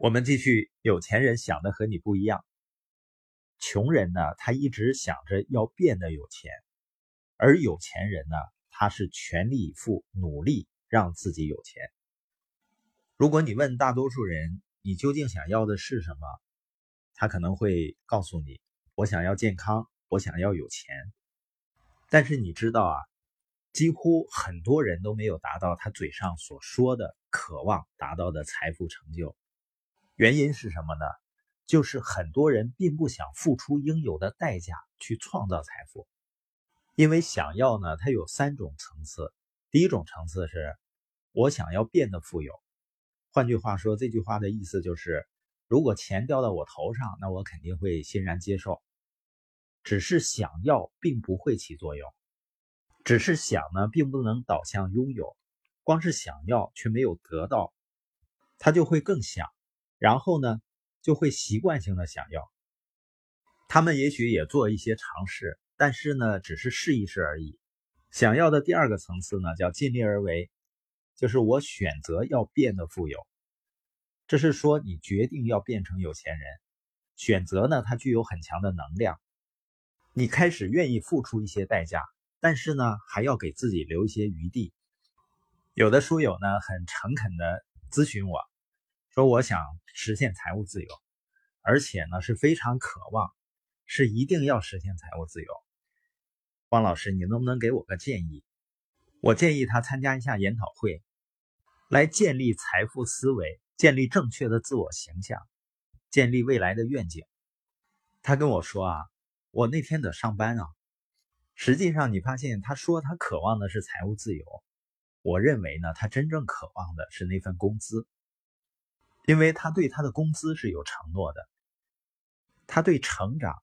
我们继续，有钱人想的和你不一样。穷人呢，他一直想着要变得有钱，而有钱人呢，他是全力以赴努力让自己有钱。如果你问大多数人，你究竟想要的是什么？他可能会告诉你：我想要健康，我想要有钱。但是你知道啊，几乎很多人都没有达到他嘴上所说的渴望达到的财富成就。原因是什么呢？就是很多人并不想付出应有的代价去创造财富，因为想要呢，它有三种层次。第一种层次是，我想要变得富有。换句话说，这句话的意思就是，如果钱掉到我头上，那我肯定会欣然接受。只是想要并不会起作用，只是想呢，并不能导向拥有。光是想要却没有得到，他就会更想。然后呢，就会习惯性的想要。他们也许也做一些尝试，但是呢，只是试一试而已。想要的第二个层次呢，叫尽力而为，就是我选择要变得富有。这是说你决定要变成有钱人，选择呢，它具有很强的能量。你开始愿意付出一些代价，但是呢，还要给自己留一些余地。有的书友呢，很诚恳的咨询我。说我想实现财务自由，而且呢是非常渴望，是一定要实现财务自由。汪老师，你能不能给我个建议？我建议他参加一下研讨会，来建立财富思维，建立正确的自我形象，建立未来的愿景。他跟我说啊，我那天得上班啊。实际上，你发现他说他渴望的是财务自由，我认为呢，他真正渴望的是那份工资。因为他对他的工资是有承诺的，他对成长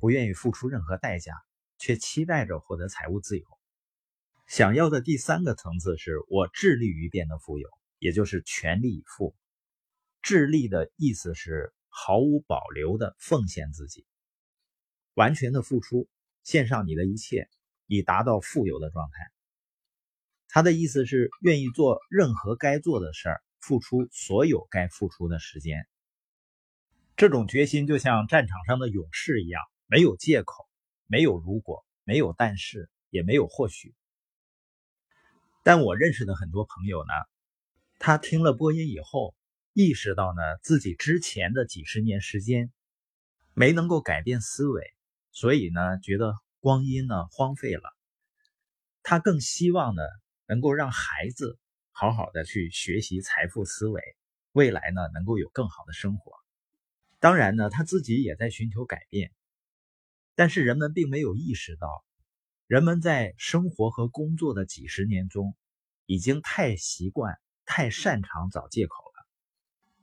不愿意付出任何代价，却期待着获得财务自由。想要的第三个层次是我致力于变得富有，也就是全力以赴。致力的意思是毫无保留的奉献自己，完全的付出，献上你的一切，以达到富有的状态。他的意思是愿意做任何该做的事儿。付出所有该付出的时间，这种决心就像战场上的勇士一样，没有借口，没有如果，没有但是，也没有或许。但我认识的很多朋友呢，他听了播音以后，意识到呢自己之前的几十年时间没能够改变思维，所以呢觉得光阴呢荒废了。他更希望呢能够让孩子。好好的去学习财富思维，未来呢能够有更好的生活。当然呢，他自己也在寻求改变。但是人们并没有意识到，人们在生活和工作的几十年中，已经太习惯、太擅长找借口了。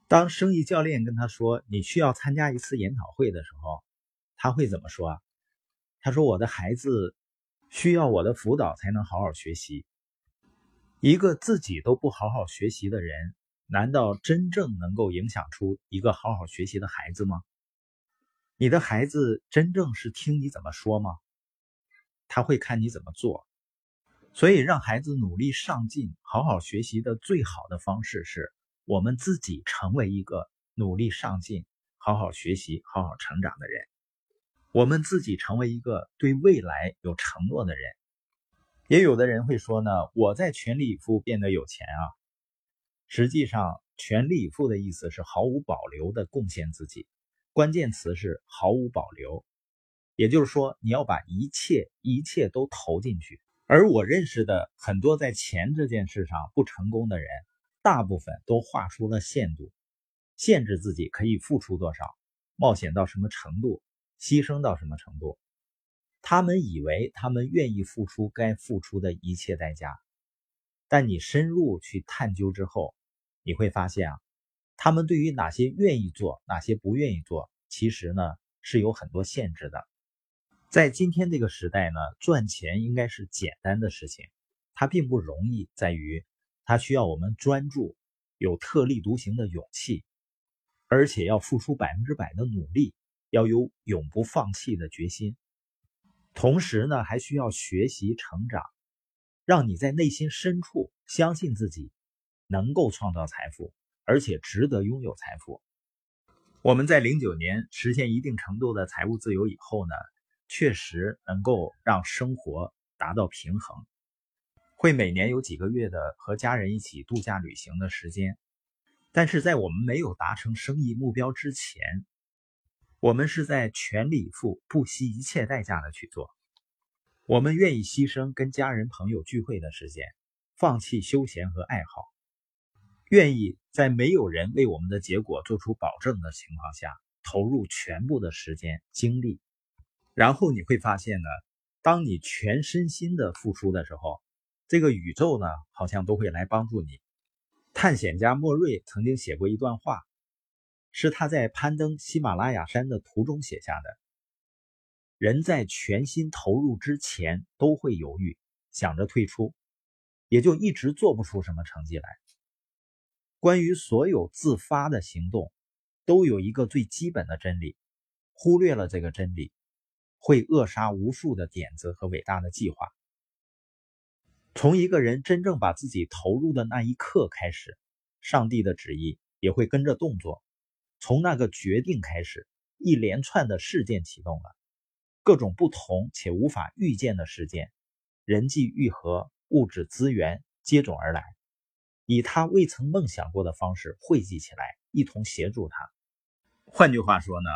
当生意教练跟他说你需要参加一次研讨会的时候，他会怎么说啊？他说：“我的孩子需要我的辅导才能好好学习。”一个自己都不好好学习的人，难道真正能够影响出一个好好学习的孩子吗？你的孩子真正是听你怎么说吗？他会看你怎么做。所以，让孩子努力上进、好好学习的最好的方式，是我们自己成为一个努力上进、好好学习、好好成长的人。我们自己成为一个对未来有承诺的人。也有的人会说呢，我在全力以赴变得有钱啊。实际上，全力以赴的意思是毫无保留的贡献自己，关键词是毫无保留。也就是说，你要把一切一切都投进去。而我认识的很多在钱这件事上不成功的人，大部分都画出了限度，限制自己可以付出多少，冒险到什么程度，牺牲到什么程度。他们以为他们愿意付出该付出的一切代价，但你深入去探究之后，你会发现啊，他们对于哪些愿意做，哪些不愿意做，其实呢是有很多限制的。在今天这个时代呢，赚钱应该是简单的事情，它并不容易，在于它需要我们专注，有特立独行的勇气，而且要付出百分之百的努力，要有永不放弃的决心。同时呢，还需要学习成长，让你在内心深处相信自己能够创造财富，而且值得拥有财富。我们在零九年实现一定程度的财务自由以后呢，确实能够让生活达到平衡，会每年有几个月的和家人一起度假旅行的时间。但是在我们没有达成生意目标之前，我们是在全力以赴、不惜一切代价的去做。我们愿意牺牲跟家人朋友聚会的时间，放弃休闲和爱好，愿意在没有人为我们的结果做出保证的情况下，投入全部的时间精力。然后你会发现呢，当你全身心的付出的时候，这个宇宙呢，好像都会来帮助你。探险家莫瑞曾经写过一段话，是他在攀登喜马拉雅山的途中写下的。人在全心投入之前都会犹豫，想着退出，也就一直做不出什么成绩来。关于所有自发的行动，都有一个最基本的真理：忽略了这个真理，会扼杀无数的点子和伟大的计划。从一个人真正把自己投入的那一刻开始，上帝的旨意也会跟着动作。从那个决定开始，一连串的事件启动了，各种不同且无法预见的事件，人际愈合、物质资源接踵而来，以他未曾梦想过的方式汇集起来，一同协助他。换句话说呢，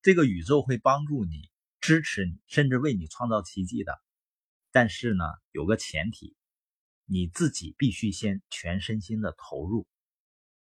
这个宇宙会帮助你、支持你，甚至为你创造奇迹的。但是呢，有个前提，你自己必须先全身心的投入。